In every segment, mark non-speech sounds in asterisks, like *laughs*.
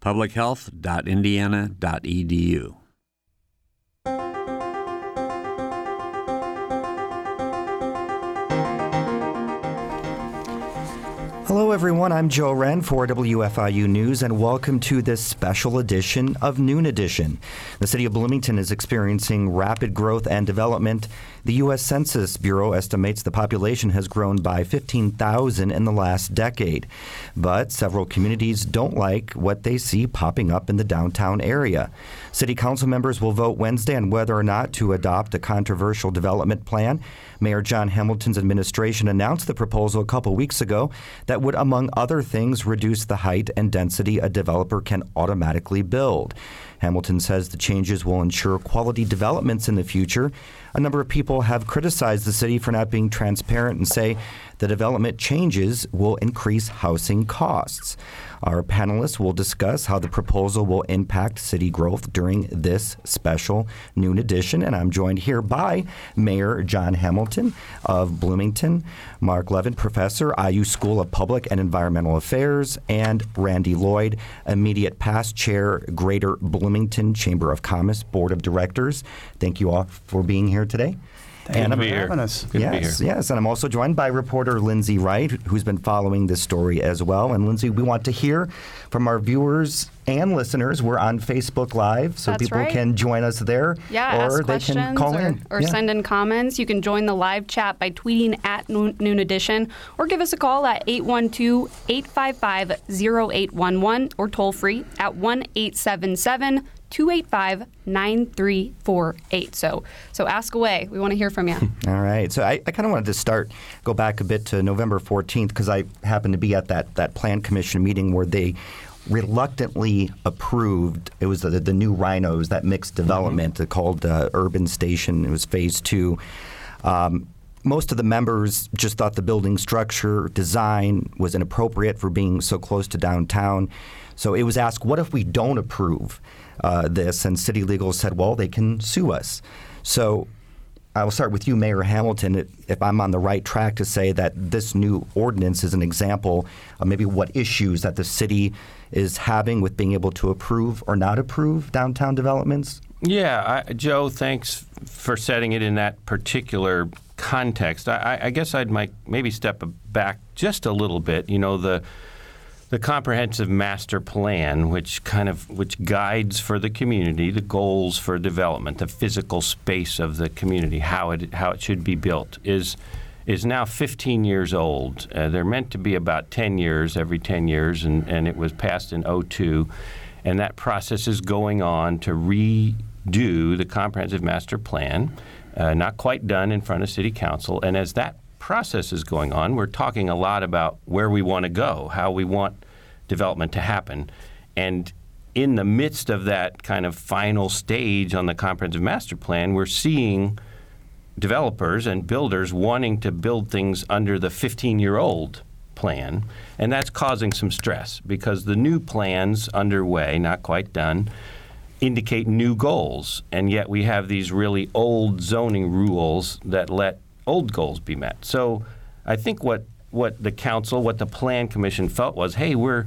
publichealth.indiana.edu. Hello, everyone. I'm Joe Hren for WFIU News, and welcome to this special edition of Noon Edition. The city of Bloomington is experiencing rapid growth and development. The U.S. Census Bureau estimates the population has grown by 15,000 in the last decade. But several communities don't like what they see popping up in the downtown area. City council members will vote Wednesday on whether or not to adopt a controversial development plan. Mayor John Hamilton's administration announced the proposal a couple weeks ago that would, among other things, reduce the height and density a developer can automatically build. Hamilton says the changes will ensure quality developments in the future. A number of people have criticized the city for not being transparent and say the development changes will increase housing costs. Our panelists will discuss how the proposal will impact city growth during this special noon edition. And I'm joined here by Mayor John Hamilton of Bloomington, Mark Levin, professor, IU School of Public and Environmental Affairs, and Randy Lloyd, immediate past chair, Greater Bloomington Chamber of Commerce Board of Directors. Thank you all for being here today. Thank and you I'm- for having us. Good to be yes, here. yes, and I'm also joined by reporter Lindsay Wright, who's been following this story as well. And Lindsay, we want to hear from our viewers and listeners. We're on Facebook Live, so That's people right. can join us there, Yeah, or ask they questions can call or, in or Yeah. send in comments. You can join the live chat by tweeting at Noon, noon Edition or give us a call at 812 855 0811 or toll free at 1 877 285 9348. So, so ask away. We want to hear from you. *laughs* All right. So I, I kind of wanted to start, go back a bit to November 14th, because I happened to be at that, that Plan Commission meeting where they reluctantly approved, it was the, the new rhinos, that mixed development called uh, Urban Station. It was phase two. Um, most of the members just thought the building structure design was inappropriate for being so close to downtown. So it was asked, what if we don't approve uh, this? And City Legal said, well, they can sue us. So I will start with you, Mayor Hamilton. If- I'm on the right track to say that this new ordinance is an example of maybe what issues that the city is having with being able to approve or not approve downtown developments. Yeah, I, Joe, thanks for setting it in that particular context. I, I- I guess I'd might maybe step back just a little bit. You know, the the comprehensive master plan, which kind of which guides for the community the goals for development, the physical space of the community, how it how it should be built, is is now 15 years old. Uh, they're meant to be about 10 years every 10 years, and, and it was passed in 02. And that process is going on to redo the comprehensive master plan, uh, not quite done in front of City Council. And as that process is going on, we're talking a lot about where we want to go, how we want development to happen. And in the midst of that kind of final stage on the comprehensive master plan, we're seeing developers and builders wanting to build things under the 15 year old plan. And that's causing some stress because the new plans underway, not quite done, indicate new goals. And yet we have these really old zoning rules that let old goals be met. So I think what, what the council, what the plan commission felt was, hey, we're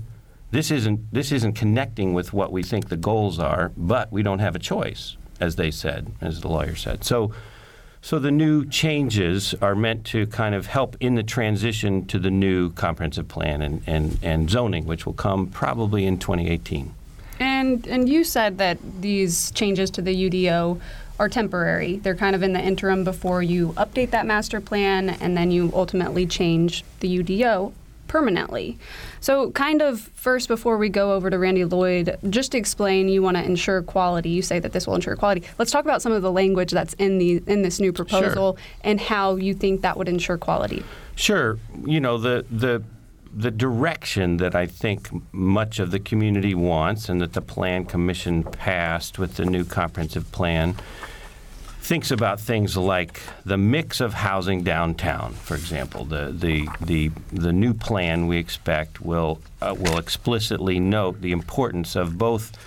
this isn't this isn't connecting with what we think the goals are, but we don't have a choice, as they said, as the lawyer said. So so the new changes are meant to kind of help in the transition to the new comprehensive plan and, and, and zoning, which will come probably in 2018. And and you said that these changes to the UDO are temporary. They're kind of in the interim before you update that master plan and then you ultimately change the UDO permanently. So kind of first before we go over to Randy Lloyd, just to explain you want to ensure quality. You say that this will ensure quality. Let's talk about some of the language that's in the in this new proposal and how you think that would ensure quality. Sure. You know, the, the the direction that I think much of the community wants and that the Plan Commission passed with the new comprehensive plan thinks about things like the mix of housing downtown, for example. The, the, the, the new plan we expect will, uh, will explicitly note the importance of both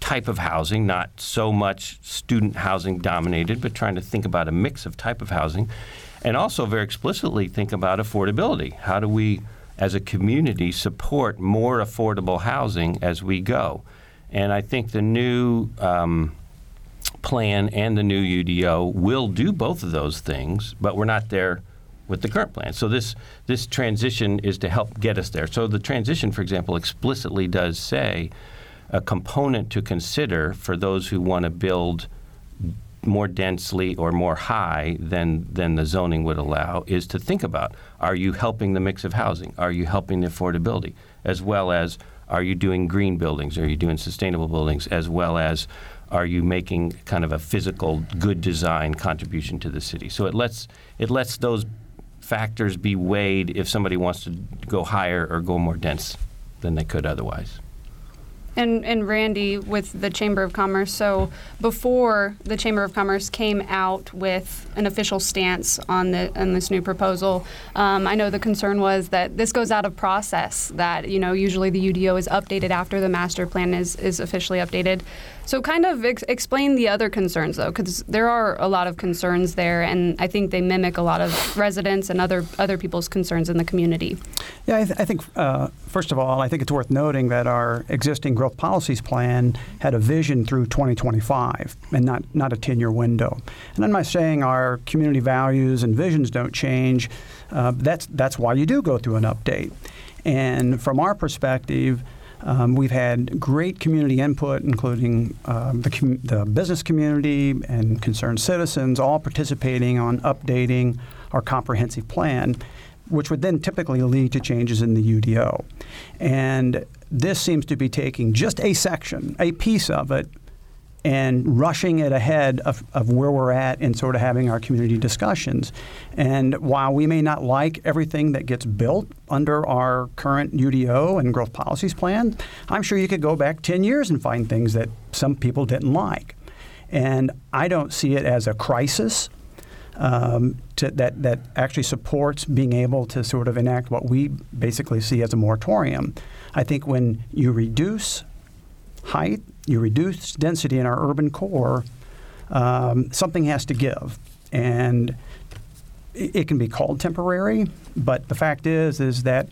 type of housing, not so much student housing dominated, but trying to think about a mix of type of housing, and also very explicitly think about affordability. How do we, as a community, support more affordable housing as we go? And I think the new um, plan and the new UDO will do both of those things, but we're not there with the current plan. So this this transition is to help get us there. So the transition, for example, explicitly does say a component to consider for those who want to build more densely or more high than than the zoning would allow is to think about are you helping the mix of housing? Are you helping the affordability? As well as are you doing green buildings? Are you doing sustainable buildings? As well as are you making kind of a physical good design contribution to the city? So it lets it lets those factors be weighed if somebody wants to go higher or go more dense than they could otherwise. And, and Randy, with the Chamber of Commerce, so before the Chamber of Commerce came out with an official stance on the on this new proposal, um, I know the concern was that this goes out of process. That you know usually the UDO is updated after the master plan is is officially updated. So, kind of ex- explain the other concerns, though, because there are a lot of concerns there, and I think they mimic a lot of residents and other other people's concerns in the community. Yeah, I, th- I think uh, first of all, I think it's worth noting that our existing growth policies plan had a vision through 2025, and not not a 10-year window. And I'm not saying our community values and visions don't change. Uh, that's that's why you do go through an update. And from our perspective um, we've had great community input, including uh, the, com- the, business community and concerned citizens, all participating on updating our comprehensive plan, which would then typically lead to changes in the UDO. And this seems to be taking just a section, a piece of it, and rushing it ahead of, of where we're at and sort of having our community discussions. And while we may not like everything that gets built under our current UDO and growth policies plan, I'm sure you could go back 10 years and find things that some people didn't like. And I don't see it as a crisis. Um, to, that that actually supports being able to sort of enact what we basically see as a moratorium. I think when you reduce height, you reduce density in our urban core, um, something has to give. And it, it can be called temporary, but the fact is, is that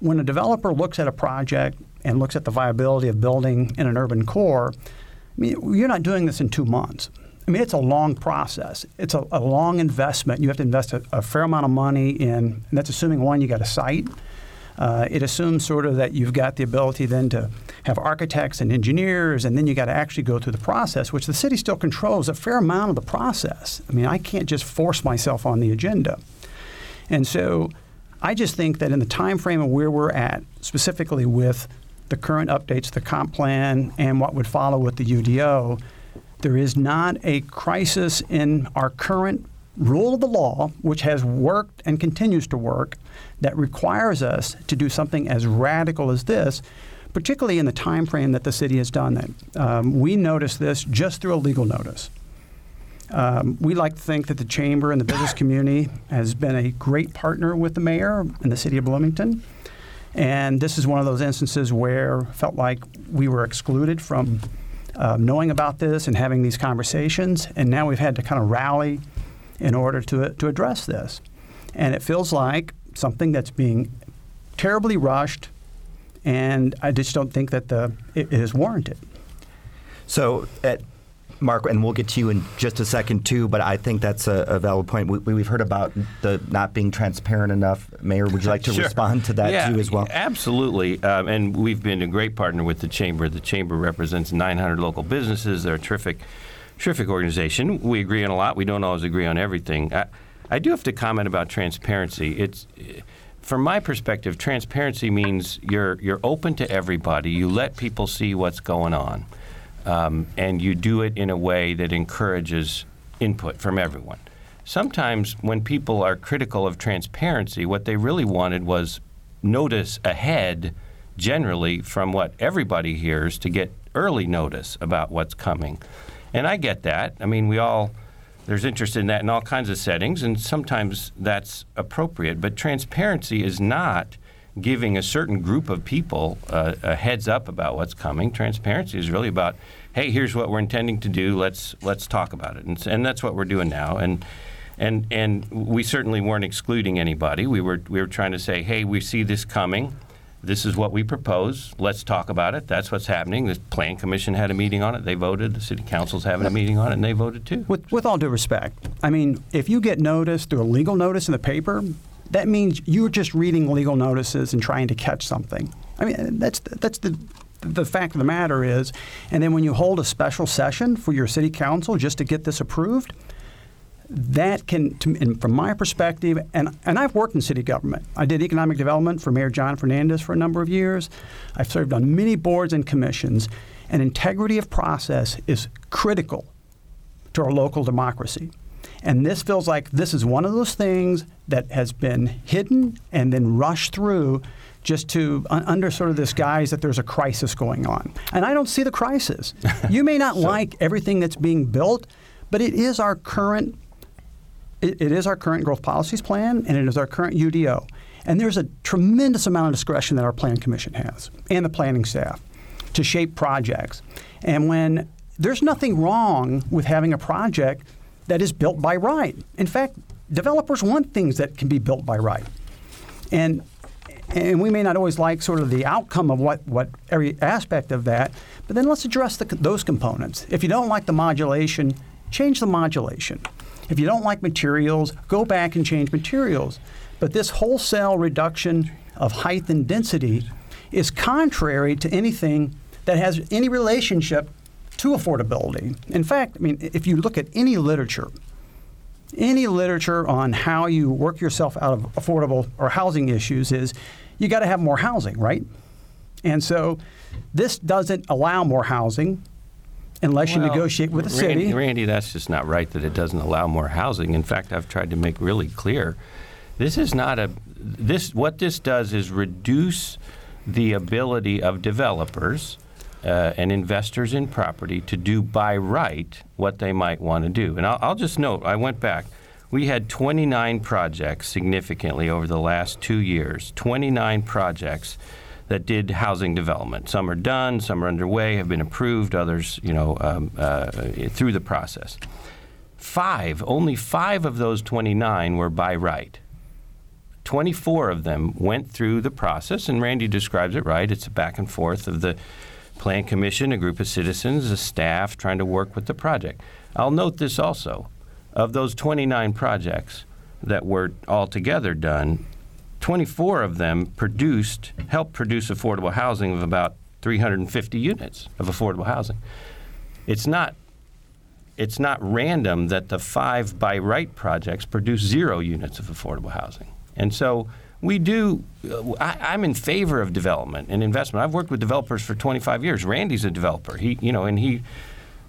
when a developer looks at a project and looks at the viability of building in an urban core, I mean, you're not doing this in two months. I mean, it's a long process. It's a, a long investment. You have to invest a, a, fair amount of money in, and that's assuming one, you got a site. Uh, it assumes sort of that you've got the ability then to have architects and engineers, and then you got to actually go through the process, which the city still controls a fair amount of the process. I mean, I can't just force myself on the agenda. And so I just think that in the time frame of where we're at, specifically with the current updates, the comp plan, and what would follow with the UDO, there is not a crisis in our current rule of the law, which has worked and continues to work, that requires us to do something as radical as this, particularly in the time frame that the city has done that. Um, we noticed this just through a legal notice. Um, we like to think that the chamber and the business *coughs* community has been a great partner with the mayor and the city of Bloomington. And this is one of those instances where felt like we were excluded from uh, knowing about this and having these conversations. And now we've had to kind of rally in order to, to address this. And it feels like something that's being terribly rushed, and I just don't think that the, it, it is warranted. So, at Mark, and we'll get to you in just a second too, but I think that's a, a valid point. We, have heard about the not being transparent enough. Mayor, would you like to *laughs* sure. respond to that yeah, too as well? Absolutely. Um, and we've been a great partner with the Chamber. The Chamber represents 900 local businesses. They're terrific terrific organization. We agree on a lot. We don't always agree on everything. I, I do have to comment about transparency. It's from my perspective, transparency means you're you're open to everybody. You let people see what's going on, um, and you do it in a way that encourages input from everyone. Sometimes, when people are critical of transparency, what they really wanted was notice ahead generally from what everybody hears to get early notice about what's coming. And I get that. I mean, we all there's interest in that in all kinds of settings, and sometimes that's appropriate. But transparency is not giving a certain group of people uh, a heads up about what's coming. Transparency is really about, hey, here's what we're intending to do. Let's let's talk about it, and, and that's what we're doing now. And and and we certainly weren't excluding anybody. We were we were trying to say, hey, we see this coming. This is what we propose. Let's talk about it. That's what's happening. The Plan Commission had a meeting on it. They voted. The City Council's having a meeting on it, and they voted too. With, with all due respect, I mean, if you get notice through a legal notice in the paper, that means you're just reading legal notices and trying to catch something. I mean, that's that's the the fact of the matter is, and then when you hold a special session for your city council just to get this approved, that can, to, from my perspective, and, and I've worked in city government. I did economic development for Mayor John Fernandez for a number of years. I've served on many boards and commissions, and integrity of process is critical to our local democracy. And this feels like this is one of those things that has been hidden and then rushed through just to under sort of this guise that there's a crisis going on. And I don't see the crisis. *laughs* You may not so. like everything that's being built, but it is our current it, it is our current growth policies plan and it is our current UDO. And there's a tremendous amount of discretion that our plan commission has and the planning staff to shape projects. And when there's nothing wrong with having a project that is built by right. In fact, developers want things that can be built by right. And and we may not always like sort of the outcome of what, what every aspect of that, but then let's address the, those components. If you don't like the modulation, change the modulation. If you don't like materials, go back and change materials. But this wholesale reduction of height and density is contrary to anything that has any relationship to affordability. In fact, I mean, if you look at any literature, any literature on how you work yourself out of affordable or housing issues is you got to have more housing, right? And so this doesn't allow more housing unless well, you negotiate with the Randy, city. Randy, that's just not right that it doesn't allow more housing. In fact, I've tried to make really clear this is not a this what this does is reduce the ability of developers uh, and investors in property to do by right what they might want to do. And I'll, I'll just note, I went back. We had 29 projects significantly over the last two years. 29 projects that did housing development. Some are done, some are underway, have been approved, others, you know, um, uh, through the process. Five, only five of those 29 were by right. 24 of them went through the process, and Randy describes it right. It's a back and forth of the Plan Commission, a group of citizens, a staff trying to work with the project. I'll note this also. Of those 29 projects that were altogether done, 24 of them produced, helped produce affordable housing of about 350 units of affordable housing. It's not it's not random that the five by right projects produce zero units of affordable housing. And so we do uh, I, am in favor of development and investment. I've worked with developers for 25 years. Randy's a developer. He you know and he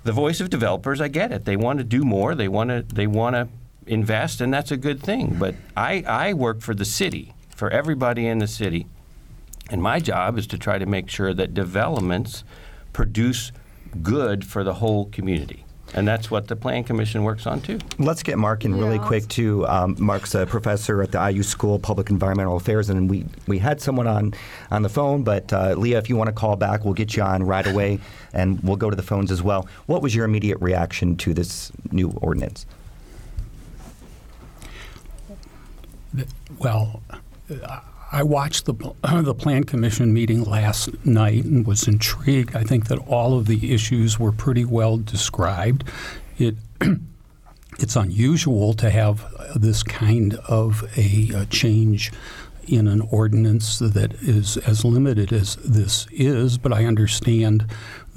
the voice of developers, I get it. They want to do more. They want to they want to invest and that's a good thing. But I, I work for the city for everybody in the city. And my job is to try to make sure that developments produce good for the whole community. And that's what the Plan Commission works on too. Let's get Mark in really yeah. quick too. Um, Mark's a professor at the IU School of Public Environmental Affairs, and we, we had someone on on the phone. But uh, Leah, if you want to call back, we'll get you on right *laughs* away, and we'll go to the phones as well. What was your immediate reaction to this new ordinance? Well, I watched the *clears throat* the Plan Commission meeting last night and was intrigued. I think that all of the issues were pretty well described. It *clears throat* it's unusual to have this kind of a, a change in an ordinance that is as limited as this is, but I understand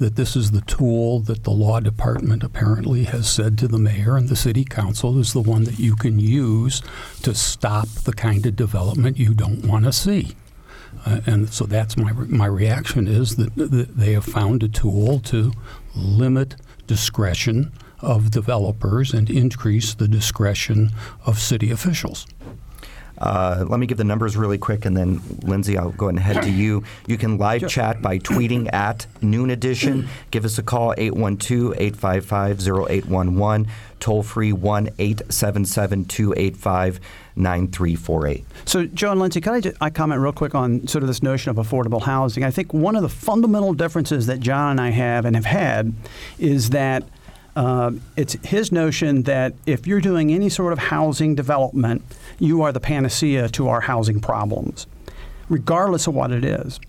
that this is the tool that the law department apparently has said to the mayor and the city council is the one that you can use to stop the kind of development you don't want to see. Uh, and so that's my my reaction is that, that they have found a tool to limit discretion of developers and increase the discretion of city officials. Uh, let me give the numbers really quick, and then Lindsay, I'll go ahead and head to you. You can live chat by tweeting *clears throat* at Noon Edition. Give us a call 812-855-0811. Toll free 1-877-285-9348. So, Joe and Lindsay, can I, just, I comment real quick on sort of this notion of affordable housing? I think one of the fundamental differences that John and I have and have had is that uh, it's his notion that if you're doing any sort of housing development, you are the panacea to our housing problems, regardless of what it is.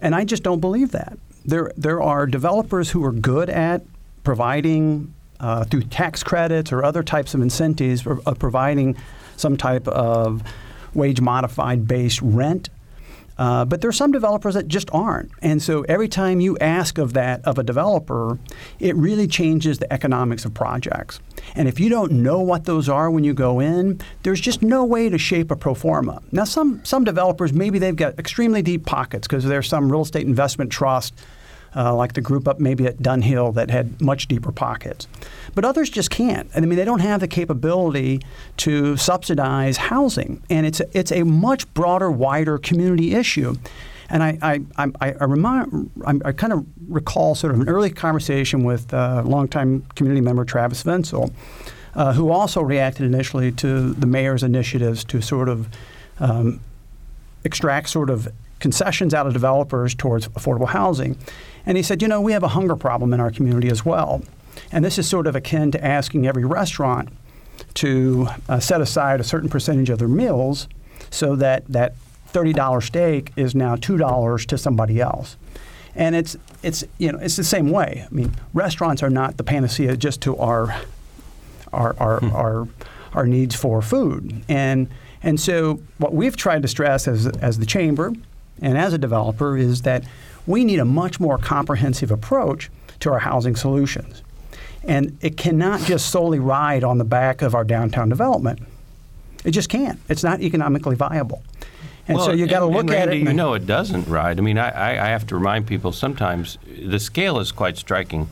And I just don't believe that. There, there are developers who are good at providing, uh, through tax credits or other types of incentives, of providing some type of wage modified base rent uh, but there are some developers that just aren't. And so every time you ask of that of a developer, it really changes the economics of projects. And if you don't know what those are when you go in, there's just no way to shape a pro forma. Now, some, some developers, maybe they've got extremely deep pockets because there's some real estate investment trust uh, like the group up maybe at Dunhill that had much deeper pockets. But others just can't. And I mean, they don't have the capability to subsidize housing, and it's a, it's a much broader, wider community issue. And I, I, I, I, remind, I kind of recall sort of an early conversation with uh, longtime community member Travis Vinsel, uh, who also reacted initially to the mayor's initiatives to sort of um, extract sort of concessions out of developers towards affordable housing. And he said, you know, we have a hunger problem in our community as well. And this is sort of akin to asking every restaurant to uh, set aside a certain percentage of their meals so that that $30 steak is now $2 to somebody else. And it's, it's, you know, it's the same way. I mean, restaurants are not the panacea just to our, our, our, hmm. our, our needs for food. And, and so what we've tried to stress as, as the chamber and as a developer is that we need a much more comprehensive approach to our housing solutions. And it cannot just solely ride on the back of our downtown development. It just can't. It's not economically viable. And well, so you got to look Randy, at it. you know, it doesn't ride. I mean, I, I have to remind people sometimes the scale is quite striking.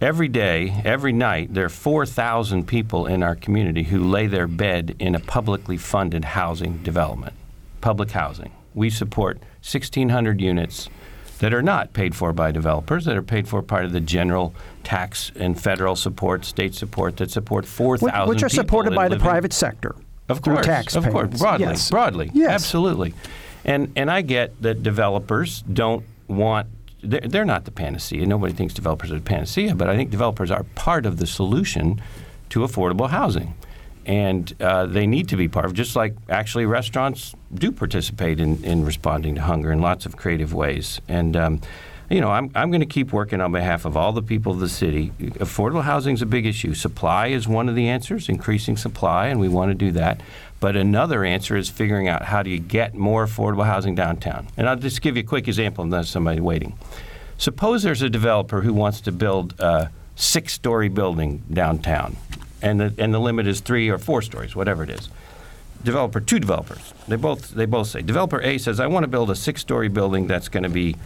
Every day, every night, there are 4,000 people in our community who lay their bed in a publicly funded housing development, public housing. We support 1,600 units that are not paid for by developers, that are paid for part of the general tax and federal support, state support that support 4,000 Which are supported by the private sector. Of course, tax of payments. course, broadly, yes. broadly, yes. absolutely. And and I get that developers don't want they're, they're not the panacea. Nobody thinks developers are the panacea, but I think developers are part of the solution to affordable housing and uh, they need to be part of. Just like actually restaurants do participate in, in responding to hunger in lots of creative ways. And um, you know, I'm I'm going to keep working on behalf of all the people of the city. Affordable housing is a big issue. Supply is one of the answers, increasing supply, and we want to do that. But another answer is figuring out how do you get more affordable housing downtown. And I'll just give you a quick example, and there's somebody waiting. Suppose there's a developer who wants to build a six-story building downtown and the, and the limit is three or four stories, whatever it is. Developer, two developers, they both they both say. Developer A says, I want to build a six-story building that's going to be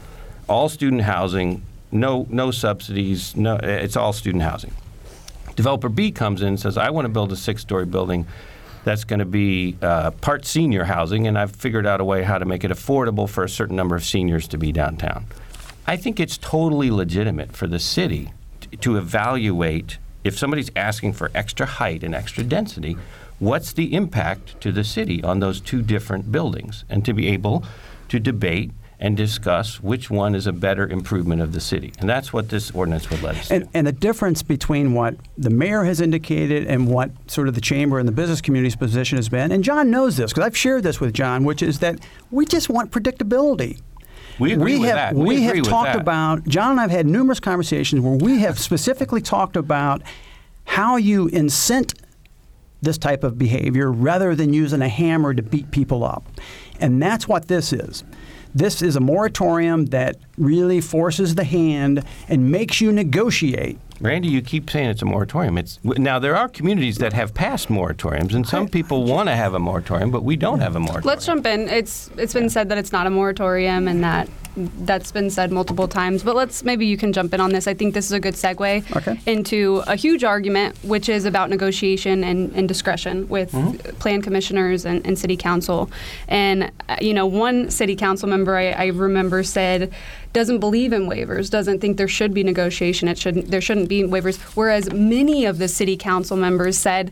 all student housing, no no subsidies, no it's all student housing. Developer B comes in and says, I want to build a six-story building that's going to be uh, part senior housing, and I've figured out a way how to make it affordable for a certain number of seniors to be downtown. I think it's totally legitimate for the city to evaluate if somebody's asking for extra height and extra density, what's the impact to the city on those two different buildings? And to be able to debate and discuss which one is a better improvement of the city. And that's what this ordinance would let us and, do. And the difference between what the mayor has indicated and what sort of the chamber and the business community's position has been, and John knows this because I've shared this with John, which is that we just want predictability. We agree we with have, that. We, We have talked that. about, John and I have had numerous conversations where we have specifically talked about how you incent this type of behavior rather than using a hammer to beat people up. And that's what this is. This is a moratorium that really forces the hand and makes you negotiate. Randy, you keep saying it's a moratorium. It's now there are communities that have passed moratoriums, and some people want to have a moratorium, but we don't have a moratorium. Let's jump in. It's it's been said that it's not a moratorium and that that's been said multiple times. But let's maybe you can jump in on this. I think this is a good segue Okay. into a huge argument, which is about negotiation and, and discretion with plan commissioners and, and city council. And uh, you know, one city council member I, I remember said doesn't believe in waivers, doesn't think there should be negotiation. It shouldn't there shouldn't be waivers. Whereas many of the city council members said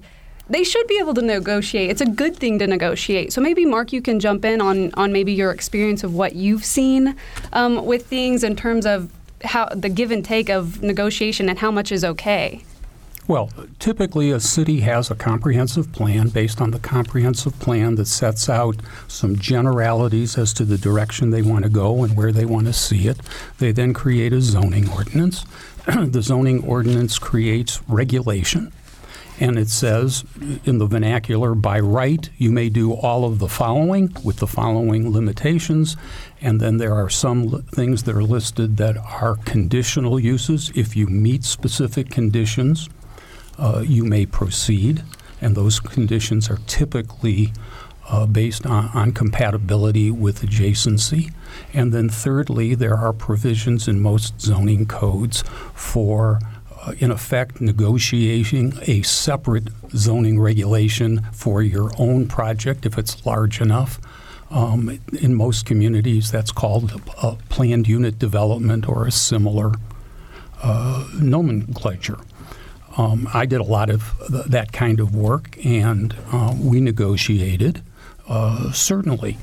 they should be able to negotiate. It's a good thing to negotiate. So maybe Mark, you can jump in on on maybe your experience of what you've seen um, with things in terms of how the give and take of negotiation and how much is okay. Well, typically a city has a comprehensive plan based on the comprehensive plan that sets out some generalities as to the direction they want to go and where they want to see it. They then create a zoning ordinance. *clears throat* the zoning ordinance creates regulation. And it says in the vernacular, by right, you may do all of the following with the following limitations. And then there are some li- things that are listed that are conditional uses. If you meet specific conditions, you may proceed, and those conditions are typically uh, based on, on compatibility with adjacency. And then, thirdly, there are provisions in most zoning codes for, uh, in effect, negotiating a separate zoning regulation for your own project if it's large enough. Um, in most communities, that's called a planned unit development or a similar uh, nomenclature. Um, I did a lot of th- that kind of work, and uh, we negotiated, uh, certainly.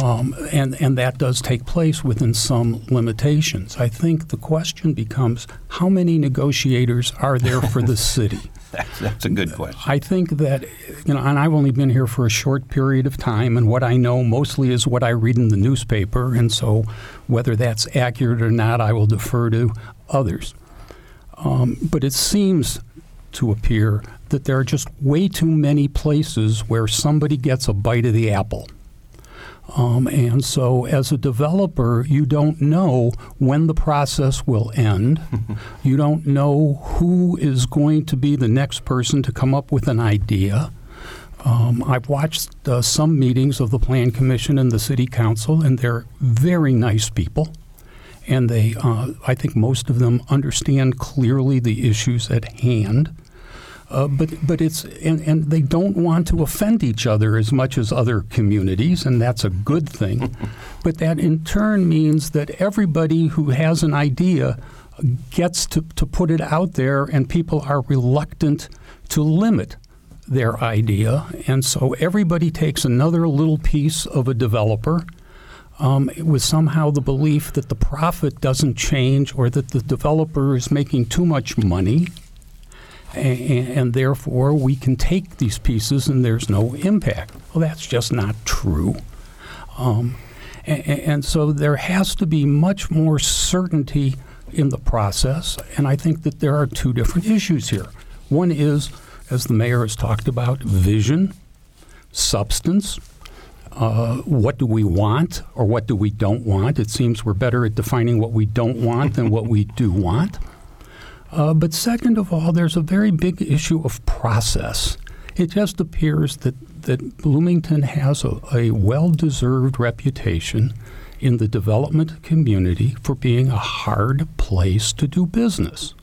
Um, and, and that does take place within some limitations. I think the question becomes how many negotiators are there for the *laughs* city? That's, that's a good question. I think that, you know, and I've only been here for a short period of time, and what I know mostly is what I read in the newspaper, and so whether that's accurate or not, I will defer to others. Um, but it seems to appear that there are just way too many places where somebody gets a bite of the apple. Um, and so, as a developer, you don't know when the process will end. *laughs* you don't know who is going to be the next person to come up with an idea. Um, I've watched uh, some meetings of the Plan Commission and the City Council, and they're very nice people. And they, uh, I think most of them understand clearly the issues at hand. Uh, but but it's and, and they don't want to offend each other as much as other communities, and that's a good thing. but that in turn means that everybody who has an idea gets to, to put it out there, and people are reluctant to limit their idea, and so everybody takes another little piece of a developer. Um, with somehow the belief that the profit doesn't change or that the developer is making too much money and, and therefore we can take these pieces and there's no impact. Well, that's just not true. Um, and, and so there has to be much more certainty in the process, and I think that there are two different issues here. One is, as the mayor has talked about, vision, substance. Uh, what do we want or what do we don't want? It seems we're better at defining what we don't want than what we do want. Uh, but second of all, there's a very big issue of process. It just appears that, that Bloomington has a, a well deserved reputation in the development community for being a hard place to do business.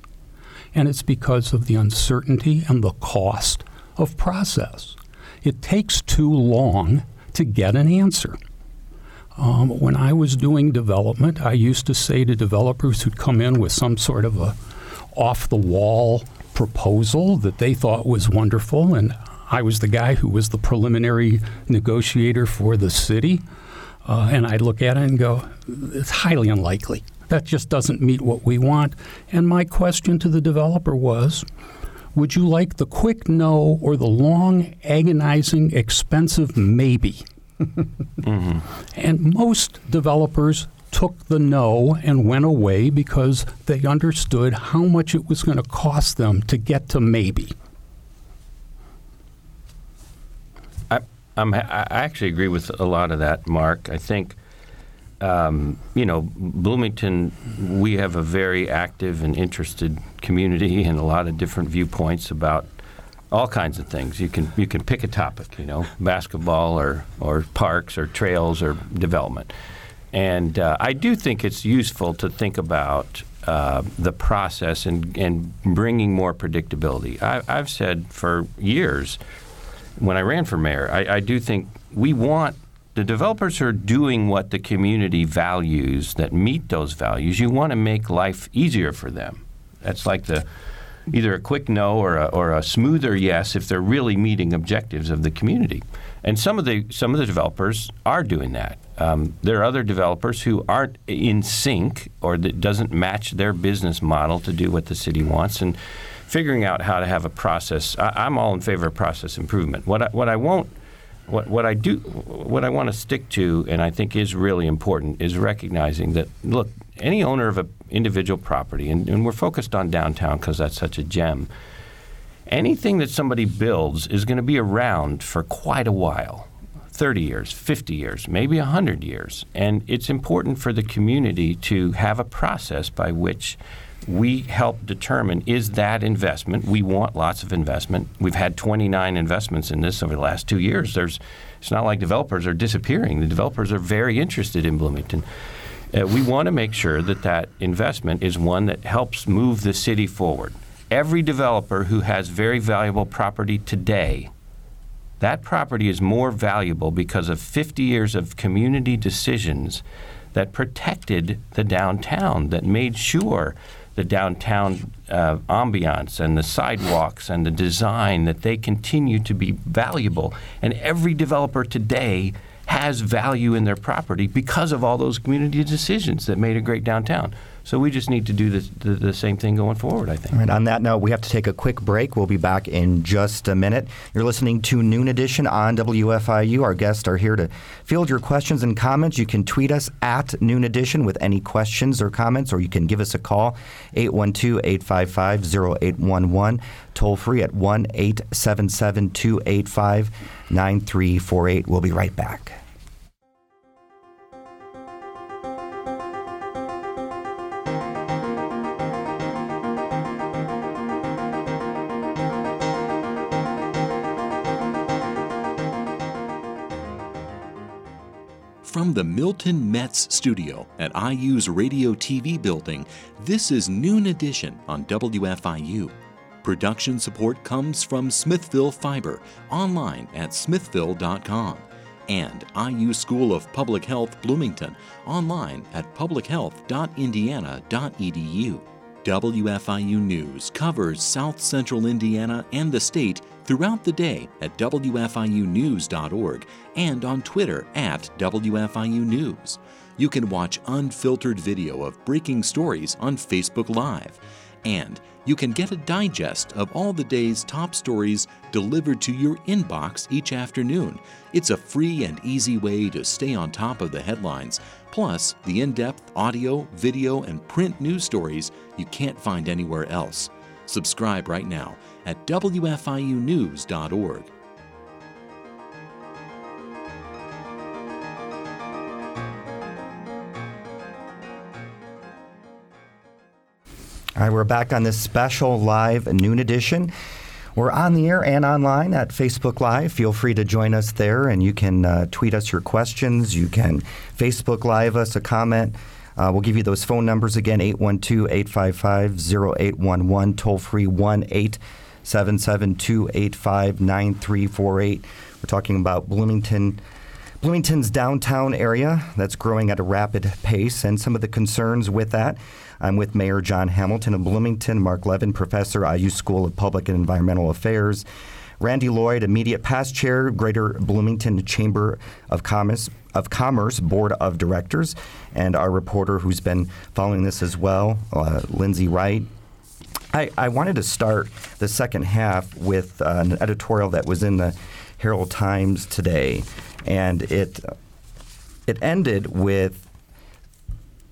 And it's because of the uncertainty and the cost of process. It takes too long to get an answer. Um, when I was doing development, I used to say to developers who'd come in with some sort of a off the wall proposal that they thought was wonderful, and I was the guy who was the preliminary negotiator for the city. Uh, and I'd look at it and go, it's highly unlikely. That just doesn't meet what we want. And my question to the developer was, would you like the quick no or the long, agonizing, expensive maybe? *laughs* Mm-hmm. And most developers took the no and went away because they understood how much it was going to cost them to get to maybe. I, I'm, I actually agree with a lot of that, Mark. I think um, you know, Bloomington, we have a very active and interested community and a lot of different viewpoints about all kinds of things. You can you can pick a topic, you know, *laughs* basketball or or parks or trails or development. And uh, I do think it's useful to think about uh, the process and, and bringing more predictability. I, I've said for years when I ran for mayor, I, I do think we want the developers are doing what the community values that meet those values. You want to make life easier for them. That's like the either a quick no or a, or a smoother yes if they're really meeting objectives of the community. And some of the some of the developers are doing that. Um, there are other developers who aren't in sync or that doesn't match their business model to do what the city wants and figuring out how to have a process. I, am all in favor of process improvement. What I, what I won't what, what I do, what I want to stick to, and I think is really important, is recognizing that look, any owner of an individual property, and, and we're focused on downtown because that's such a gem. Anything that somebody builds is going to be around for quite a while 30 years, 50 years, maybe 100 years. And it's important for the community to have a process by which we help determine is that investment. We want lots of investment. We've had 29 investments in this over the last two years. There's, it's not like developers are disappearing. The developers are very interested in Bloomington. Uh, we want to make sure that that investment is one that helps move the city forward. Every developer who has very valuable property today, that property is more valuable because of 50 years of community decisions that protected the downtown, that made sure the downtown uh, ambiance and the sidewalks and the design that they continue to be valuable. And every developer today has value in their property because of all those community decisions that made a great downtown. So we just need to do the, the, same thing going forward, I think. All right, on that note, we have to take a quick break. We'll be back in just a minute. You're listening to Noon Edition on WFIU. Our guests are here to field your questions and comments. You can tweet us at Noon Edition with any questions or comments, or you can give us a call, 812 855 0811, toll free at 1 877 285 9348. We'll be right back. From the Milton Metz studio at IU's Radio TV building, this is Noon Edition on WFIU. Production support comes from Smithville Fiber, online at smithville.com, and IU School of Public Health Bloomington, online at publichealth.indiana.edu. WFIU News covers South Central Indiana and the state throughout the day at WFIUnews.org and on Twitter at WFIU News. You can watch unfiltered video of breaking stories on Facebook Live. And you can get a digest of all the day's top stories delivered to your inbox each afternoon. It's a free and easy way to stay on top of the headlines, plus the in depth audio, video, and print news stories you can't find anywhere else. Subscribe right now at WFIUnews.org. All right, we're back on this special live noon edition. We're on the air and online at Facebook Live. Feel free to join us there, and you can uh, tweet us your questions. You can Facebook Live us a comment. Uh, we'll give you those phone numbers again 812 855 0811, toll free 1 877 285 9348. We're talking about Bloomington. Bloomington's downtown area that's growing at a rapid pace and some of the concerns with that. I'm with Mayor John Hamilton of Bloomington, Mark Levin, Professor, IU School of Public and Environmental Affairs, Randy Lloyd, immediate past chair, Greater Bloomington Chamber of Commerce, of Commerce Board of Directors, and our reporter who's been following this as well, uh, Lindsay Wright. I, I, wanted to start the second half with uh, an editorial that was in the Herald Times today, and it it ended with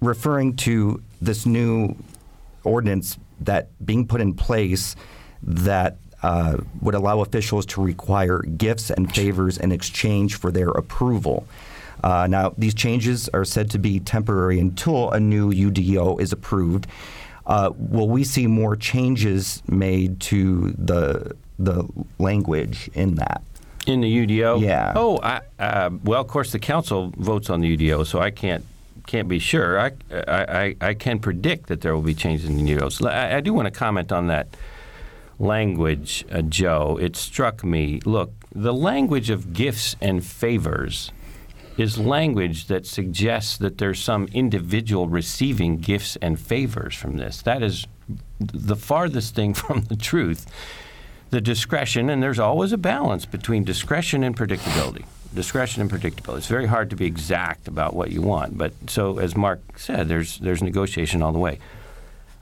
referring to this new ordinance that being put in place that uh, would allow officials to require gifts and favors in exchange for their approval. Uh, now, these changes are said to be temporary until a new UDO is approved. Uh, will we see more changes made to the the language in that? In the UDO? Yeah. Oh, I, uh, well, of course, the council votes on the UDO, so I can't can't be sure. I, I, I can predict that there will be changes in the UDOs. I, I do want to comment on that language, uh, Joe. It struck me. Look, the language of gifts and favors is language that suggests that there's some individual receiving gifts and favors from this. That is the farthest thing *laughs* from the truth the discretion, and there's always a balance between discretion and predictability. Discretion and predictability. It's very hard to be exact about what you want, but so as Mark said, there's there's negotiation all the way.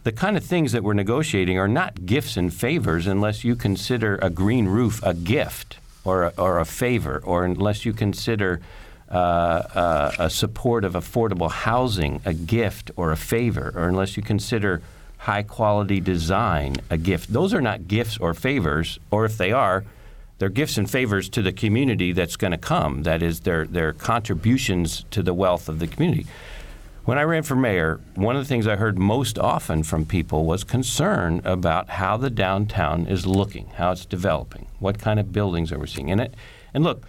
The kind of things that we're negotiating are not gifts and favors unless you consider a green roof a gift or a, or a favor, or unless you consider uh, uh, a support of affordable housing a gift or a favor, or unless you consider high quality design a gift. Those are not gifts or favors, or if they are, they're gifts and favors to the community that's going to come. That is, their their contributions to the wealth of the community. When I ran for mayor, one of the things I heard most often from people was concern about how the downtown is looking, how it's developing, what kind of buildings are we seeing in it. And look,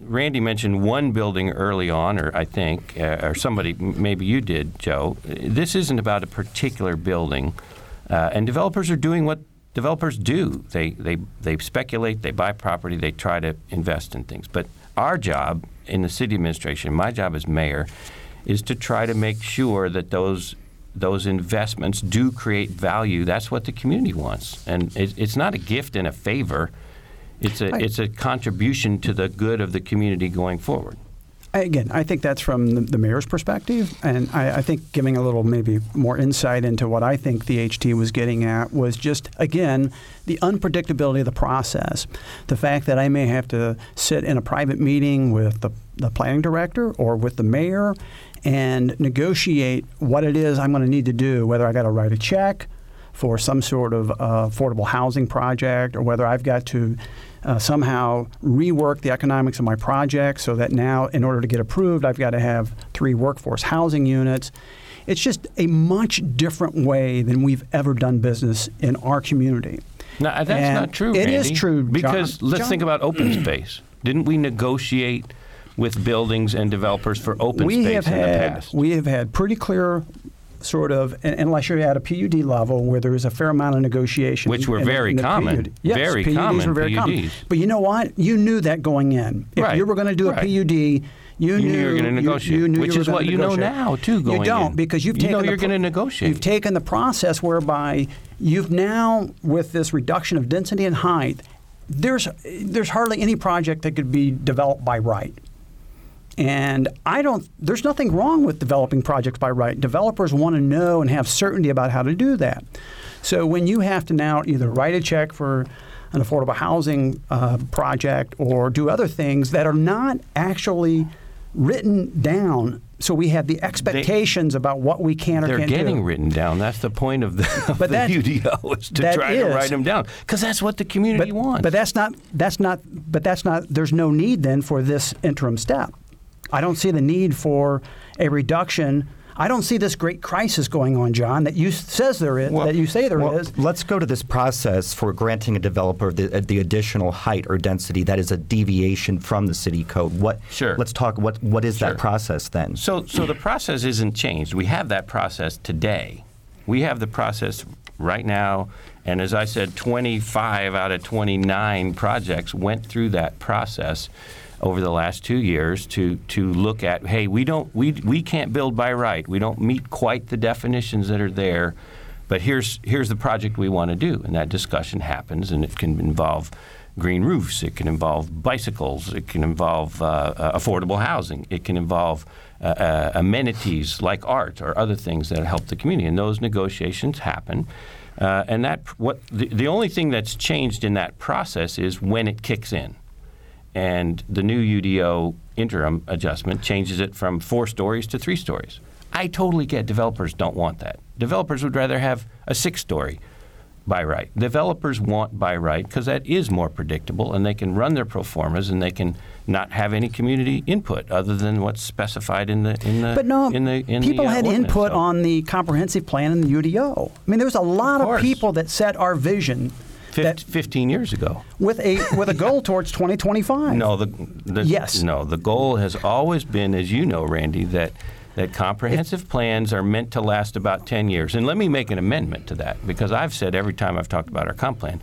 Randy mentioned one building early on, or I think, uh, or somebody, maybe you did, Joe. This isn't about a particular building, uh, and developers are doing what developers do. They they they speculate, they buy property, they try to invest in things. But our job in the city administration, my job as mayor, is to try to make sure that those those investments do create value. That's what the community wants, and it, it's not a gift and a favor. It's a I- it's a contribution to the good of the community going forward. Again, I think that's from the, the mayor's perspective, and I, I think giving a little maybe more insight into what I think the HT was getting at was just again the unpredictability of the process, the fact that I may have to sit in a private meeting with the, the planning director or with the mayor and negotiate what it is I'm going to need to do, whether I got to write a check for some sort of uh, affordable housing project, or whether I've got to uh, somehow rework the economics of my project so that now, in order to get approved, I've got to have three workforce housing units. It's just a much different way than we've ever done business in our community. No, that's And not true. it is true, John. because let's John. think about open space. Didn't we negotiate with buildings and developers for open we space have in the had past? we have had pretty clear sort of unless you're at a PUD level where there is a fair amount of negotiation Which were in very in common. PUD. Yes, Very PUDs common, were very common. But you know what? You knew that going in. If Right, you were going to do a right. PUD, you, You knew you were gonna negotiate, you knew which you is what you know now, too, going you don't in. because you've You taken know the you're pro- gonna negotiate. You've taken the process whereby you've now with this reduction of density and height, there's there's hardly any project that could be developed by right. And I don't, there's nothing wrong with developing projects by right. Developers want to know and have certainty about how to do that. So when you have to now either write a check for an affordable housing uh, project or do other things that are not actually written down, so we have the expectations about what we can or can't do. They're getting written down. That's the point of the, *laughs* of But the that- UDO is to try to write them down because that's what the community but, wants. but that's not that's not but that's not there's no need then for this interim step. I don't see the need for a reduction. I don't see this great crisis going on, John, that you says there is, Well- that you say there is. well, Let's go to this process for granting a developer the, uh, the additional height or density that is a deviation from the city code. What? Sure. Let's talk. What What is Sure. that process then? So, so the process isn't changed. We have that process today. We have the process right now, and as I said, 25 out of 29 projects went through that process over the last two years to to look at. Hey, we don't we we can't build by right. We don't meet quite the definitions that are there. But here's here's the project we want to do, and that discussion happens, and it can involve green roofs. It can involve bicycles. It can involve uh, uh, affordable housing. It can involve uh, uh, amenities like art or other things that help the community. And those negotiations happen. Uh, and that what the, the only thing that's changed in that process is when it kicks in. And the new UDO interim adjustment changes it from four stories to three stories. I totally get developers don't want that. Developers would rather have a six story by right. Developers want by right because that is more predictable, and they can run their pro formas and they can not have any community input other than what's specified in the in the But no, in the in people the, uh, had input So, on the comprehensive plan and the UDO. I mean, there was a lot of, course. people that set our vision fif- that 15 years ago. with a with a *laughs* goal towards 2025. No, the, the Yes. No, the goal has always been, as you know, Randy, that that comprehensive plans are meant to last about 10 years. And let me make an amendment to that because I've said every time I've talked about our comp plan,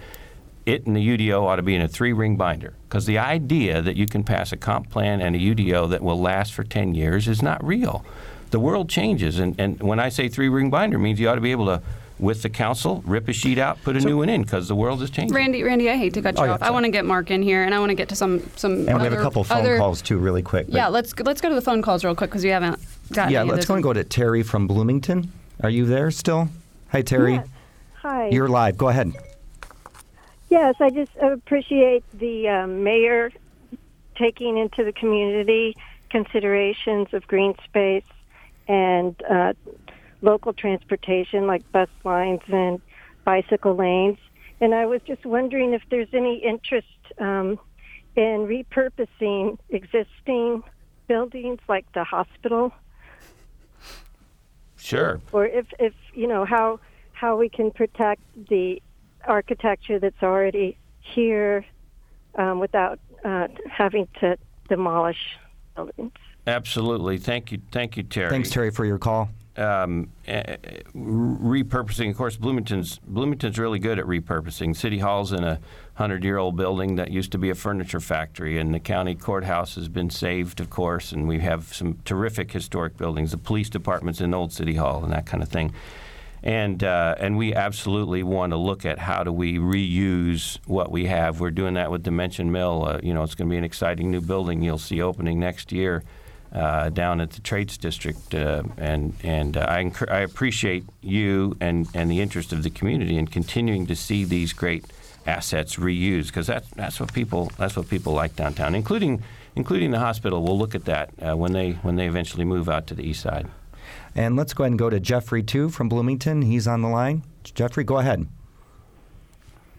it and the UDO ought to be in a three-ring binder because the idea that you can pass a comp plan and a UDO that will last for 10 years is not real. The world changes, and, and when I say three-ring binder, means you ought to be able to, with the council, rip a sheet out, put a new one in because the world is changing. Randy, Randy, I hate to cut you Oh, yeah, off. I want want to get Mark in here, and I want to get to some some. And we have other- a couple phone other- calls too, really quick. but- Yeah, let's let's go to the phone calls real quick because we haven't gotten. yeah. any Let's go and go to Terry from Bloomington. Are you there still? Hi, Terry. Yes. Hi. You're live. Go ahead. yes, I just appreciate the um, mayor taking into the community considerations of green space and uh, local transportation like bus lines and bicycle lanes. And I was just wondering if there's any interest um, in repurposing existing buildings like the hospital Sure. or if, if you know how how we can protect the architecture that's already here um, without uh, having to demolish buildings. Absolutely. Thank you. Thank you, Terry. Thanks, Terry, for your call. Um, uh, repurposing. Of course, Bloomington's Bloomington's really good at repurposing. City Hall's in a hundred-year-old building that used to be a furniture factory, and the county courthouse has been saved, of course. And we have some terrific historic buildings. The police department's in Old City Hall, and that kind of thing. And uh, and we absolutely want to look at how do we reuse what we have. We're doing that with Dimension Mill. Uh, you know, it's going to be an exciting new building you'll see opening next year uh, down at the Trades District, uh, and and uh, I, encour- I appreciate you and, and the interest of the community in continuing to see these great assets reused because that's that's what people that's what people like downtown, including including the hospital. We'll look at that uh, when they when they eventually move out to the east side. And let's go ahead and go to Jeffrey too from Bloomington. He's on the line. Jeffrey, go ahead.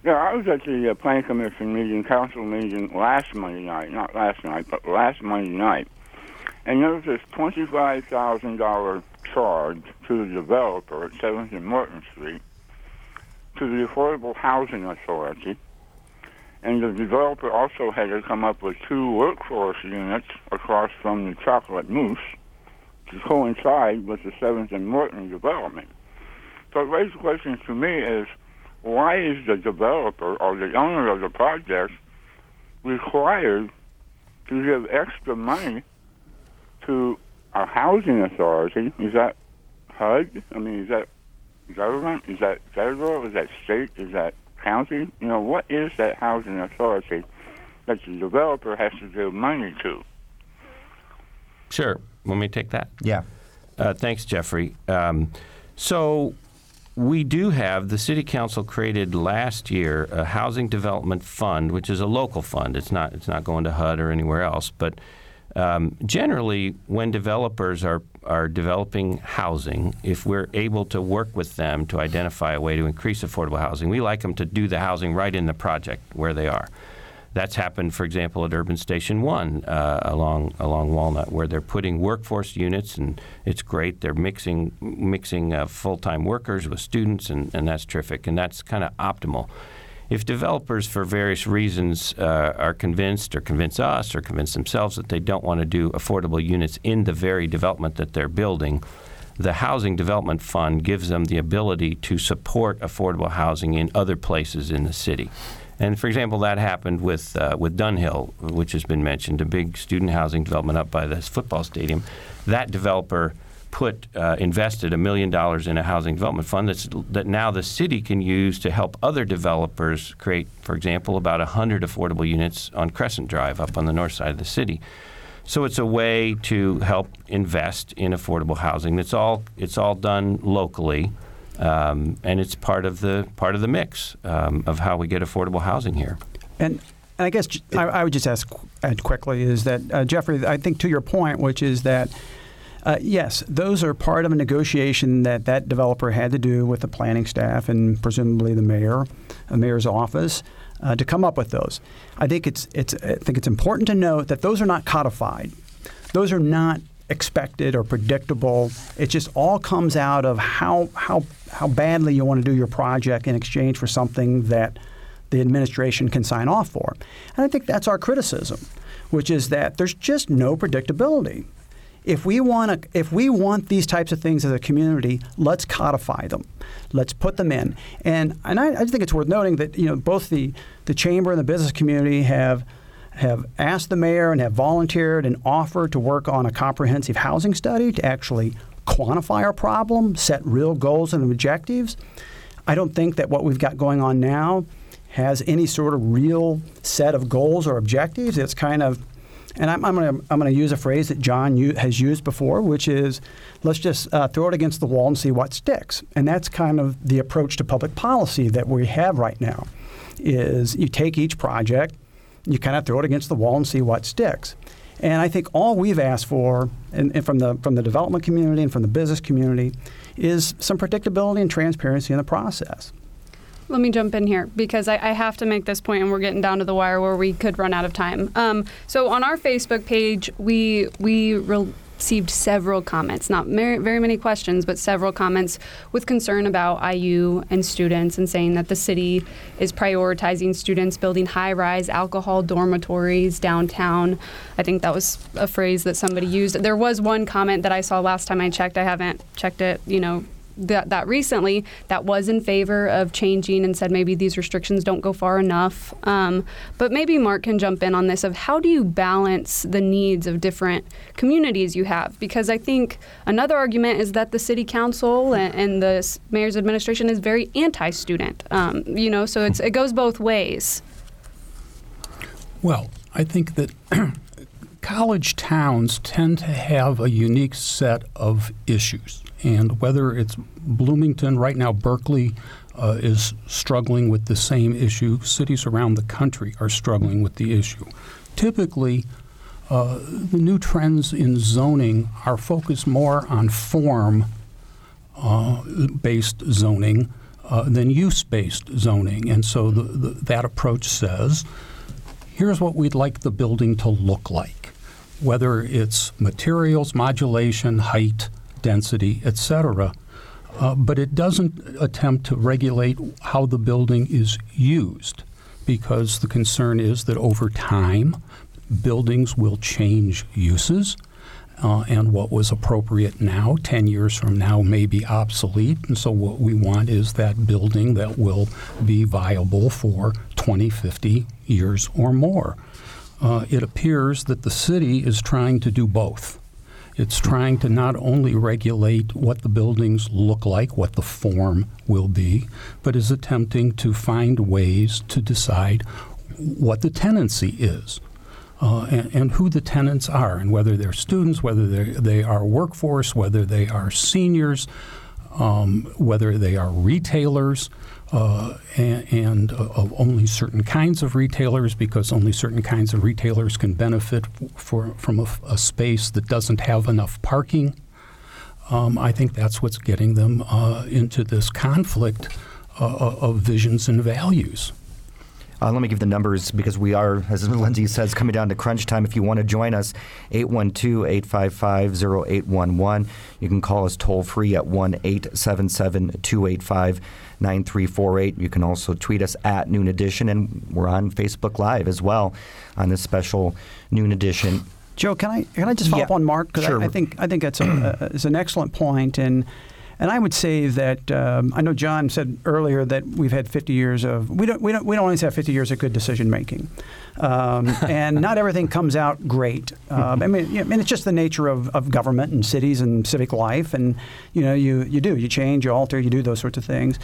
Yeah, I was at the uh, Plan Commission meeting, council meeting last Monday night, not last night, but last Monday night. And there was this $25,000 charge to the developer at 7th and Morton Street to the Affordable Housing Authority. And the developer also had to come up with two workforce units across from the Chocolate Moose to coincide with the 7th and Morton development. So it raises questions to me is, why is the developer or the owner of the project required to give extra money to a housing authority? Is that HUD? I mean, is that government? Is that federal? Is that state? Is that county? You know, what is that housing authority that the developer has to give money to? Sure. Want me take that? Yeah. Uh, thanks, Jeffrey. Um, so we do have the city council created last year a housing development fund, which is a local fund. It's not it's not going to HUD or anywhere else. But um, generally, when developers are are developing housing, if we're able to work with them to identify a way to increase affordable housing, we like them to do the housing right in the project where they are. That's happened, for example, at Urban Station One uh, along along Walnut, where they're putting workforce units, and it's great. They're mixing mixing uh, full time workers with students, and, and that's terrific, and that's kind of optimal. If developers, for various reasons, uh, are convinced, or convince us, or convince themselves that they don't want to do affordable units in the very development that they're building, the Housing Development Fund gives them the ability to support affordable housing in other places in the city. And for example, that happened with uh, with Dunhill, which has been mentioned, a big student housing development up by this football stadium. That developer put uh, invested a million dollars in a housing development fund that's, that now the city can use to help other developers create, for example, about 100 affordable units on Crescent Drive up on the north side of the city. So it's a way to help invest in affordable housing. It's all it's all done locally. Um, and it's part of the part of the mix um, of how we get affordable housing here. And I guess I would just ask quickly is that uh, Jeffrey, I think to your point, which is that Uh, yes, those are part of a negotiation that that developer had to do with the planning staff and presumably the mayor, the mayor's office, uh, to come up with those. I think it's it's I think it's important to note that those are not codified. Those are not expected or predictable. It just all comes out of how how how badly you want to do your project in exchange for something that the administration can sign off for. And I think that's our criticism, which is that there's just no predictability if we want to, if we want these types of things as a community, let's codify them. Let's put them in. And and I, I think it's worth noting that you know both the the chamber and the business community have have asked the mayor and have volunteered and offered to work on a comprehensive housing study to actually quantify our problem, set real goals and objectives. I don't think that what we've got going on now has any sort of real set of goals or objectives. It's kind of and I'm, I'm going to I'm to use a phrase that John u- has used before, which is, let's just uh, throw it against the wall and see what sticks. And that's kind of the approach to public policy that we have right now. Is you take each project, you kind of throw it against the wall and see what sticks. And I think all we've asked for, and, and from the from the development community and from the business community, is some predictability and transparency in the process. Let me jump in here because I, I, have to make this point, and we're getting down to the wire where we could run out of time. Um, so on our Facebook page, we we received several comments, not very many questions, but several comments with concern about IU and students, and saying that the city is prioritizing students building high-rise alcohol dormitories downtown. I think that was a phrase that somebody used. There was one comment that I saw last time I checked. I haven't checked it, you know, that, that recently that was in favor of changing and said maybe these restrictions don't go far enough. Um, but maybe Mark can jump in on this of how do you balance the needs of different communities you have? Because I think another argument is that the city council and, and the mayor's administration is very anti-student. Um, you know, so it's, it goes both ways. Well, I think that *clears throat* college towns tend to have a unique set of issues and whether it's Bloomington, right now, Berkeley uh, is struggling with the same issue. Cities around the country are struggling with the issue. Typically, uh, the new trends in zoning are focused more on form uh, based zoning uh, than use based zoning. And so the, the, that approach says here's what we'd like the building to look like, whether it's materials, modulation, height, density, etc. Uh, but it doesn't attempt to regulate how the building is used because the concern is that over time, buildings will change uses. Uh, and what was appropriate now, 10 years from now, may be obsolete. And so, what we want is that building that will be viable for 20, 50 years or more. Uh, it appears that the city is trying to do both. It's trying to not only regulate what the buildings look like, what the form will be, but is attempting to find ways to decide what the tenancy is. Uh, and, and, who the tenants are, and whether they're students, whether they are workforce, whether they are seniors, um, whether they are retailers, uh, and, and uh, of only certain kinds of retailers because only certain kinds of retailers can benefit for, from a, a space that doesn't have enough parking. Um, I think that's what's getting them uh, into this conflict uh, of visions and values. Uh, let me give the numbers because we are, as *laughs* Lindsay says, coming down to crunch time. If you want to join us, 812 855 0811. You can call us toll free at 1 877 285 9348. You can also tweet us at Noon Edition, and we're on Facebook Live as well on this special Noon Edition. Joe, can I can I just follow yeah, up on Mark? Because sure. I, I, think I think that's a, an excellent point, and and I would say that um, I know John said earlier that we've had 50 years of we don't we don't we don't always have 50 years of good decision making, um, and *laughs* not everything comes out great. Um, I mean, you know, I mean, it's just the nature of, of government and cities and civic life, and you know you you do you change, you alter, you do those sorts of things.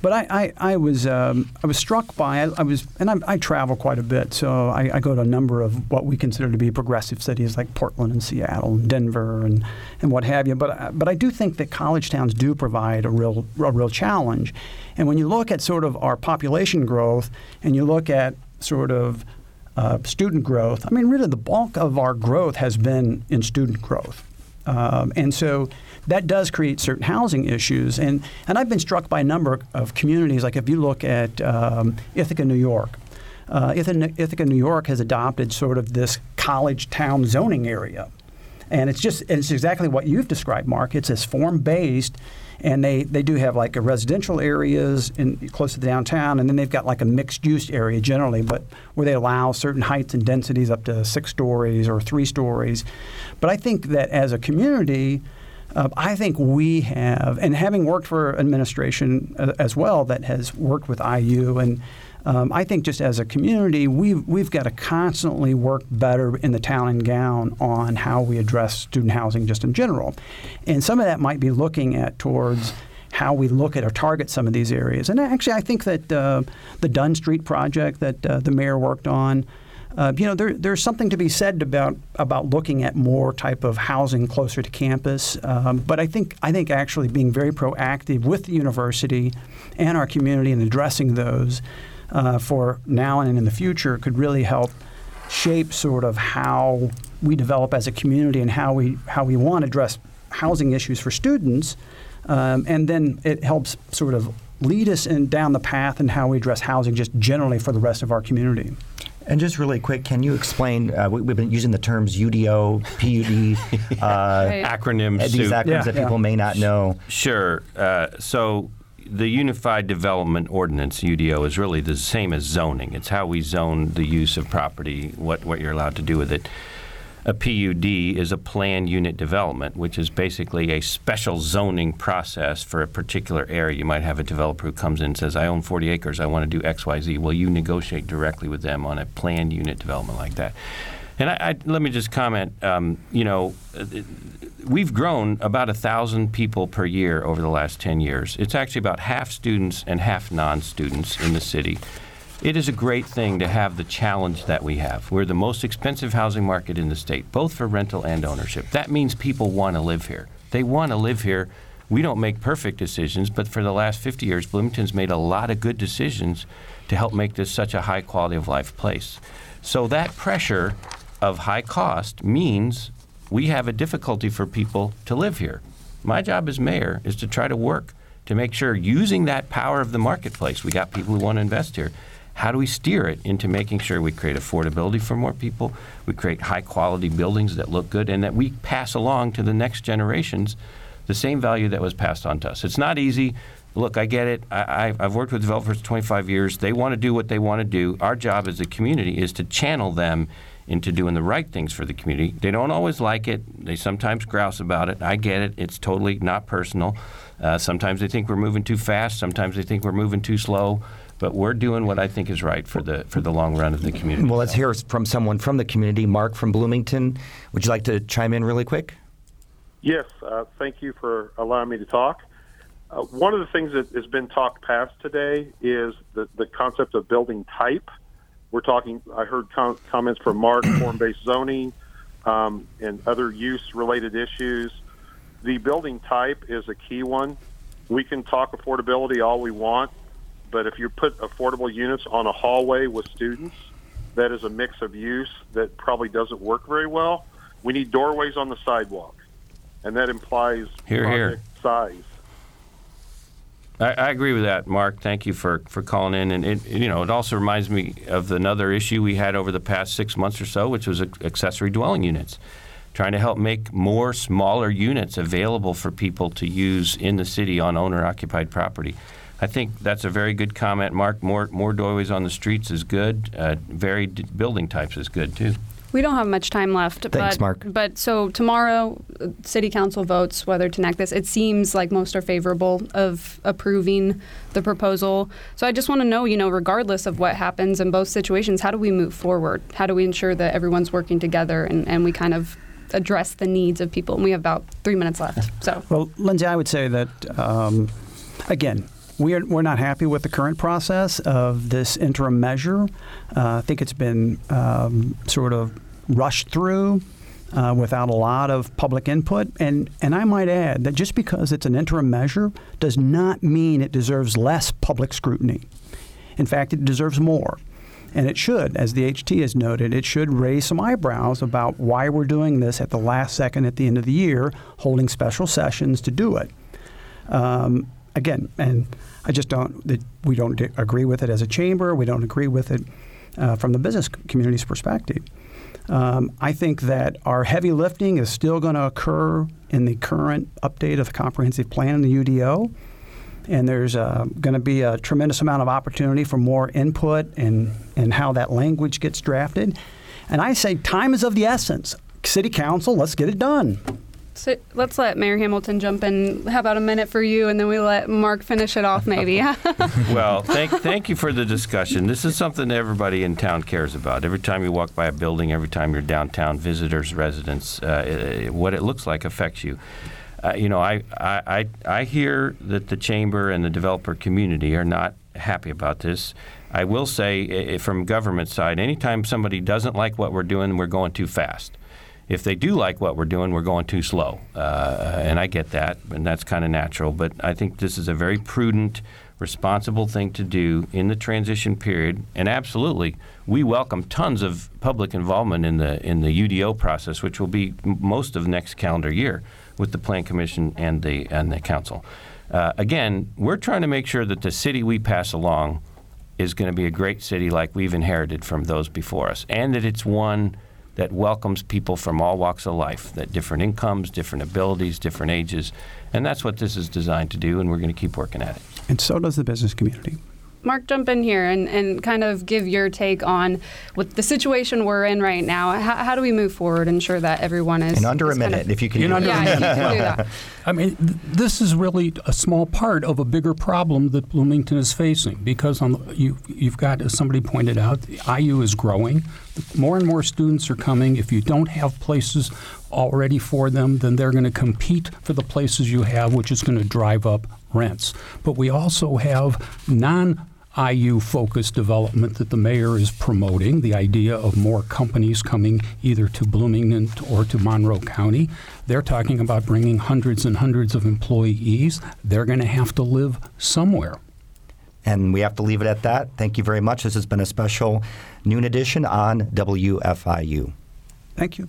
But I I, I was um, I was struck by I, I was and I, I, travel quite a bit, so I, I, go to a number of what we consider to be progressive cities like Portland and Seattle and Denver and and what have you. But but I do think that college towns do provide a real a real challenge. And when you look at sort of our population growth and you look at sort of uh, student growth, I mean, really the bulk of our growth has been in student growth. Um, and so that does create certain housing issues. And, and I've been struck by a number of communities, like if you look at um, Ithaca, New York. Uh, Ithaca, Ithaca, New York has adopted sort of this college town zoning area. And it's just it's exactly what you've described, Mark. It's this form based, and they, they do have like a residential areas in close to the downtown, and then they've got like a mixed use area generally, but where they allow certain heights and densities up to six stories or three stories. But I think that as a community, uh, I think we have, and having worked for administration uh, as well that has worked with IU and um, I think just as a community, we've, we've got to constantly work better in the town and gown on how we address student housing just in general. And some of that might be looking at towards how we look at or target some of these areas. And actually, I think that uh, the Dunn Street project that uh, the mayor worked on, uh, you know, there, there's something to be said about about looking at more type of housing closer to campus. Um, but I think I think actually being very proactive with the university and our community in addressing those uh, for now and in the future could really help shape sort of how we develop as a community and how we how we want to address housing issues for students, um, and then it helps sort of lead us in down the path and how we address housing just generally for the rest of our community. And just really quick, can you explain? Uh, we, have been using the terms UDO, PUD, *laughs* uh, Right. Acronyms. these acronyms Yeah, that yeah. people may not know. Sure. Uh, so the Unified Development Ordinance (UDO) is really the same as zoning. It's how we zone the use of property, what what you're allowed to do with it. A PUD is a planned unit development, which is basically a special zoning process for a particular area. You might have a developer who comes in and says, "I own 40 acres. I want to do X, Y, Z." Well, you negotiate directly with them on a planned unit development like that. And I, I, let me just comment. Um, you know, we've grown about a thousand people per year over the last 10 years. It's actually about half students and half non-students in the city. It is a great thing to have the challenge that we have. We're the most expensive housing market in the state, both for rental and ownership. That means people want to live here. They want to live here. We don't make perfect decisions, but for the last 50 years, Bloomington's made a lot of good decisions to help make this such a high quality of life place. So that pressure of high cost means we have a difficulty for people to live here. My job as mayor is to try to work to make sure using that power of the marketplace, we got people who want to invest here. How do we steer it into making sure we create affordability for more people, we create high quality buildings that look good, and that we pass along to the next generations the same value that was passed on to us? It's not easy. Look, I get it. I, I've worked with developers 25 years. They want to do what they want to do. Our job as a community is to channel them into doing the right things for the community. They don't always like it. They sometimes grouse about it. I get it. It's totally not personal. Uh, sometimes they think we're moving too fast. Sometimes they think we're moving too slow. But we're doing what I think is right for the for the long run of the community. Well, let's hear from someone from the community. Mark from Bloomington. Would you like to chime in really quick? Yes, uh, thank you for allowing me to talk. Uh, one of the things that has been talked past today is the, the concept of building type. We're talking, I heard com- comments from Mark, *clears throat* form based zoning, um, and other use related issues. The building type is a key one. We can talk affordability all we want, but if you put affordable units on a hallway with students, that is a mix of use that probably doesn't work very well. We need doorways on the sidewalk, and that implies hear. project size. I, I agree with that, Mark. Thank you for, for calling in. And it, you know, it also reminds me of another issue we had over the past six months or so, which was accessory dwelling units. Trying to help make more smaller units available for people to use in the city on owner-occupied property. I think that's a very good comment, Mark. More more doorways on the streets is good. Uh, varied building types is good too. We don't have much time left. Thanks, but, Mark. But so tomorrow, uh, City Council votes whether to enact this. It seems like most are favorable of approving the proposal. So I just want to know, you know, regardless of what happens in both situations, how do we move forward? How do we ensure that everyone's working together and, and we kind of address the needs of people? And we have about three minutes left. So Well, Lindsay, I would say that, um, again, we're, we're not happy with the current process of this interim measure. Uh, I think it's been um, sort of rushed through uh, without a lot of public input. And, and I might add that just because it's an interim measure does not mean it deserves less public scrutiny. In fact, it deserves more. And it should, as the HT has noted, it should raise some eyebrows about why we're doing this at the last second at the end of the year, holding special sessions to do it. Um, again, and I just don't, that we don't agree with it as a chamber. We don't agree with it uh, from the business community's perspective. Um, I think that our heavy lifting is still going to occur in the current update of the comprehensive plan in the UDO. And there's uh, going to be a tremendous amount of opportunity for more input and, and how that language gets drafted. And I say time is of the essence. City Council, let's get it done. So let's let Mayor Hamilton jump in. How about a minute for you, and then we let Mark finish it off, maybe. *laughs* *laughs* well, thank thank you for the discussion. This is something everybody in town cares about. Every time you walk by a building, every time you're downtown, visitors, residents, uh, what it looks like affects you. Uh, you know, I, I I hear that the chamber and the developer community are not happy about this. I will say, from government side, anytime somebody doesn't like what we're doing, we're going too fast if they do like what we're doing, we're going too slow. Uh, and I get that, and that's kind of natural. But I think this is a very prudent, responsible thing to do in the transition period. And absolutely, we welcome tons of public involvement in the in the UDO process, which will be most of next calendar year with the Plan Commission and the and the Council. Uh, again, we're trying to make sure that the city we pass along is going to be a great city like we've inherited from those before us, and that it's one that welcomes people from all walks of life, that different incomes, different abilities, different ages. And that's what this is designed to do, and we're going to keep working at it. And so does the business community. Mark, jump in here and, and kind of give your take on what the situation we're in right now. How, how do we move forward, and ensure that everyone is in under is a minute, kind of, if you can. In do under yeah, a minute. can do *laughs* that. I mean, th- this is really a small part of a bigger problem that Bloomington is facing because on the, you you've got, as somebody pointed out, the IU is growing. More and more students are coming. If you don't have places already for them, then they're going to compete for the places you have, which is going to drive up rents. But we also have non IU focused development that the mayor is promoting, the idea of more companies coming either to Bloomington or to Monroe County. They're talking about bringing hundreds and hundreds of employees. They're going to have to live somewhere. And we have to leave it at that. Thank you very much. This has been a special noon edition on WFIU. Thank you.